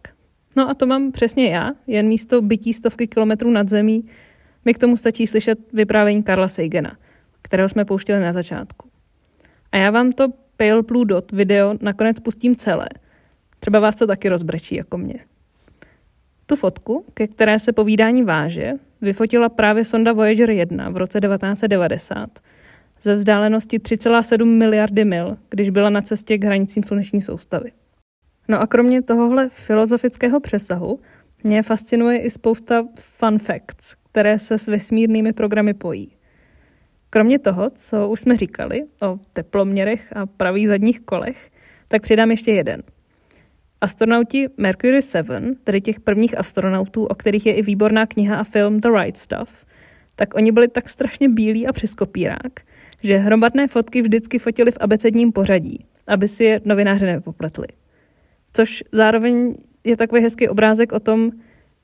No a to mám přesně já, jen místo bytí stovky kilometrů nad zemí mi k tomu stačí slyšet vyprávění Karla Seigena, kterého jsme pouštěli na začátku. A já vám to Pale Blue Dot video nakonec pustím celé. Třeba vás to taky rozbrečí jako mě. Tu fotku, ke které se povídání váže, vyfotila právě sonda Voyager 1 v roce 1990 ze vzdálenosti 3,7 miliardy mil, když byla na cestě k hranicím sluneční soustavy. No a kromě tohohle filozofického přesahu mě fascinuje i spousta fun facts, které se s vesmírnými programy pojí. Kromě toho, co už jsme říkali o teploměrech a pravých zadních kolech, tak přidám ještě jeden. Astronauti Mercury 7, tedy těch prvních astronautů, o kterých je i výborná kniha a film The Right Stuff, tak oni byli tak strašně bílí a přes kopírák, že hromadné fotky vždycky fotili v abecedním pořadí, aby si je novináři nepopletli. Což zároveň je takový hezký obrázek o tom,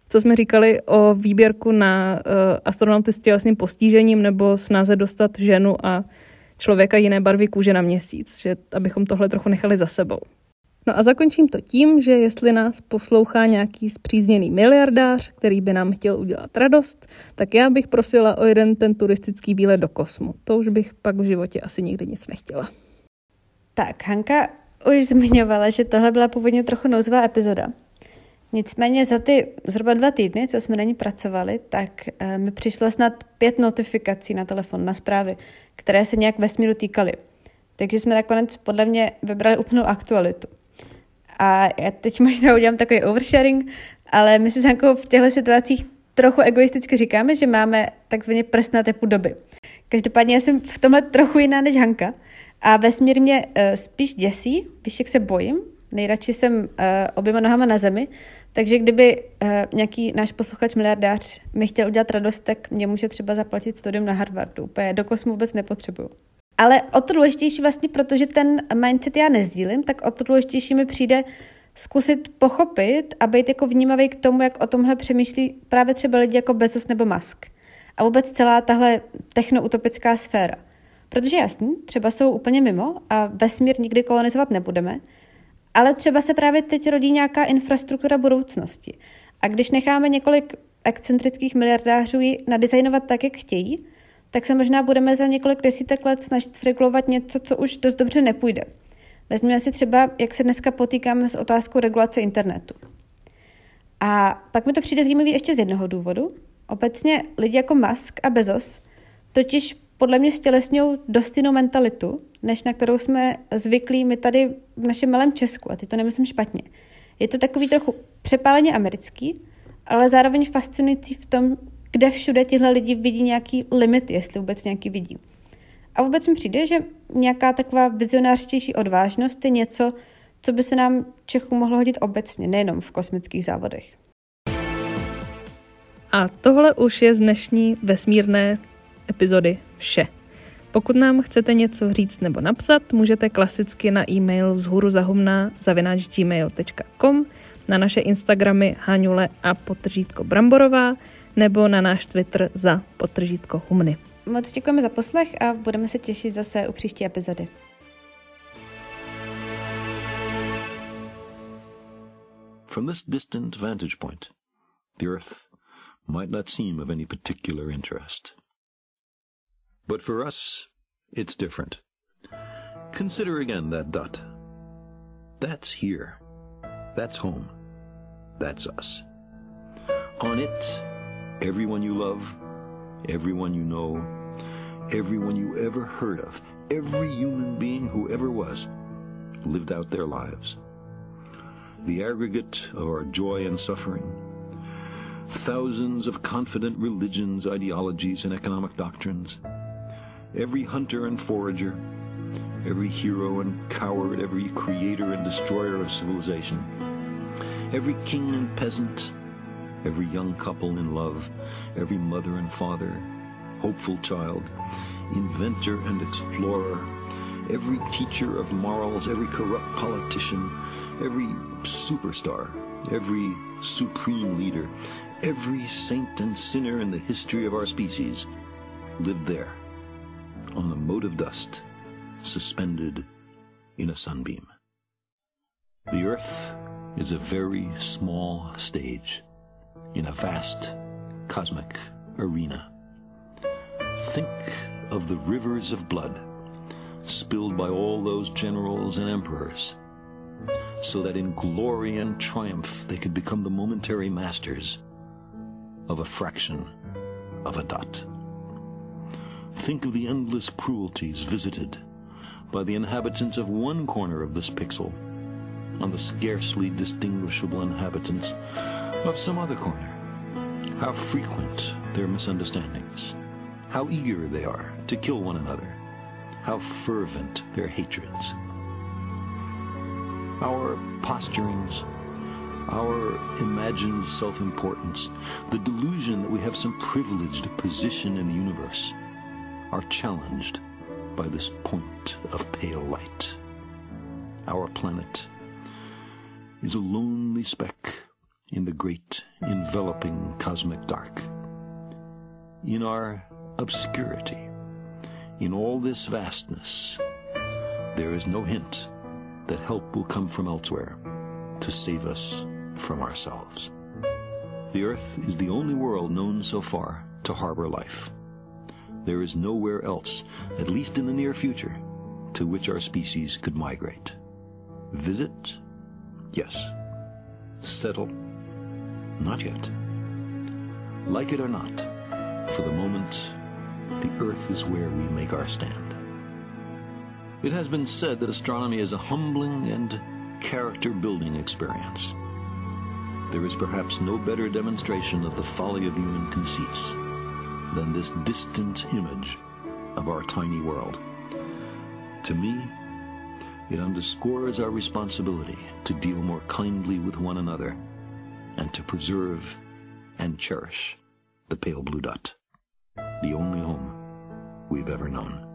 co jsme říkali o výběrku na uh, astronauty s tělesným postižením nebo snaze dostat ženu a člověka jiné barvy kůže na měsíc, že abychom tohle trochu nechali za sebou. No a zakončím to tím, že jestli nás poslouchá nějaký zpřízněný miliardář, který by nám chtěl udělat radost, tak já bych prosila o jeden ten turistický výlet do kosmu. To už bych pak v životě asi nikdy nic nechtěla. Tak, Hanka už zmiňovala, že tohle byla původně trochu nouzová epizoda. Nicméně za ty zhruba dva týdny, co jsme na ní pracovali, tak uh, mi přišlo snad pět notifikací na telefon, na zprávy, které se nějak vesmíru týkaly. Takže jsme nakonec podle mě vybrali úplnou aktualitu. A já teď možná udělám takový oversharing, ale my si s Hankou v těchto situacích trochu egoisticky říkáme, že máme takzvaně prst na tepu doby. Každopádně já jsem v tomhle trochu jiná než Hanka a vesmír mě uh, spíš děsí, víš, jak se bojím, nejradši jsem uh, oběma nohama na zemi, takže kdyby uh, nějaký náš posluchač miliardář mi chtěl udělat radost, tak mě může třeba zaplatit studium na Harvardu. Úplně do kosmu vůbec nepotřebuju. Ale o to důležitější vlastně, protože ten mindset já nezdílím, tak o to důležitější mi přijde zkusit pochopit a být jako vnímavý k tomu, jak o tomhle přemýšlí právě třeba lidi jako Bezos nebo Musk. A vůbec celá tahle technoutopická sféra. Protože jasný, třeba jsou úplně mimo a vesmír nikdy kolonizovat nebudeme, ale třeba se právě teď rodí nějaká infrastruktura budoucnosti. A když necháme několik excentrických miliardářů ji nadizajnovat tak, jak chtějí, tak se možná budeme za několik desítek let snažit regulovat něco, co už dost dobře nepůjde. Vezměme si třeba, jak se dneska potýkáme s otázkou regulace internetu. A pak mi to přijde zajímavý ještě z jednoho důvodu. Obecně lidi jako Musk a Bezos totiž podle mě stělesňují dost jinou mentalitu, než na kterou jsme zvyklí my tady v našem malém Česku. A ty to nemyslím špatně. Je to takový trochu přepáleně americký, ale zároveň fascinující v tom, kde všude tihle lidi vidí nějaký limit, jestli vůbec nějaký vidí. A vůbec mi přijde, že nějaká taková vizionářtější odvážnost je něco, co by se nám Čechů mohlo hodit obecně, nejenom v kosmických závodech. A tohle už je z dnešní vesmírné epizody vše. Pokud nám chcete něco říct nebo napsat, můžete klasicky na e-mail vzhůru zahumna zavináč gmail.com, na naše Instagramy Haňule a potržítko Bramborová, nebo na náš Twitter za potržítko Humny. Moc děkujeme za poslech a budeme se těšit zase u příští epizody. From this distant vantage point, the Earth might not seem of any particular interest. But for us, it's different. Consider again that dot. That's here. That's home. That's us. On it, everyone you love, everyone you know, everyone you ever heard of, every human being who ever was, lived out their lives. The aggregate of our joy and suffering, thousands of confident religions, ideologies, and economic doctrines, every hunter and forager, every hero and coward, every creator and destroyer of civilization, every king and peasant, every young couple in love, every mother and father, hopeful child, inventor and explorer, every teacher of morals, every corrupt politician, every superstar, every supreme leader, every saint and sinner in the history of our species lived there, on the mote of dust, suspended in a sunbeam. The earth is a very small stage in a vast cosmic arena. Think of the rivers of blood spilled by all those generals and emperors, so that in glory and triumph they could become the momentary masters of a fraction of a dot. Think of the endless cruelties visited by the inhabitants of one corner of this pixel on the scarcely distinguishable inhabitants of some other corner. How frequent their misunderstandings, how eager they are to kill one another, how fervent their hatreds. Our posturings, our imagined self-importance, the delusion that we have some privileged position in the universe, are challenged by this point of pale light. Our planet is a lonely speck in the great enveloping cosmic dark. In our obscurity, in all this vastness, there is no hint that help will come from elsewhere to save us from ourselves. The Earth is the only world known so far to harbor life. There is nowhere else, at least in the near future, to which our species could migrate. Visit? Yes. Settle? Not yet. Like it or not, for the moment, the Earth is where we make our stand. It has been said that astronomy is a humbling and character-building experience. There is perhaps no better demonstration of the folly of human conceits than this distant image of our tiny world. To me, it underscores our responsibility to deal more kindly with one another and to preserve and cherish the pale blue dot, the only home we've ever known.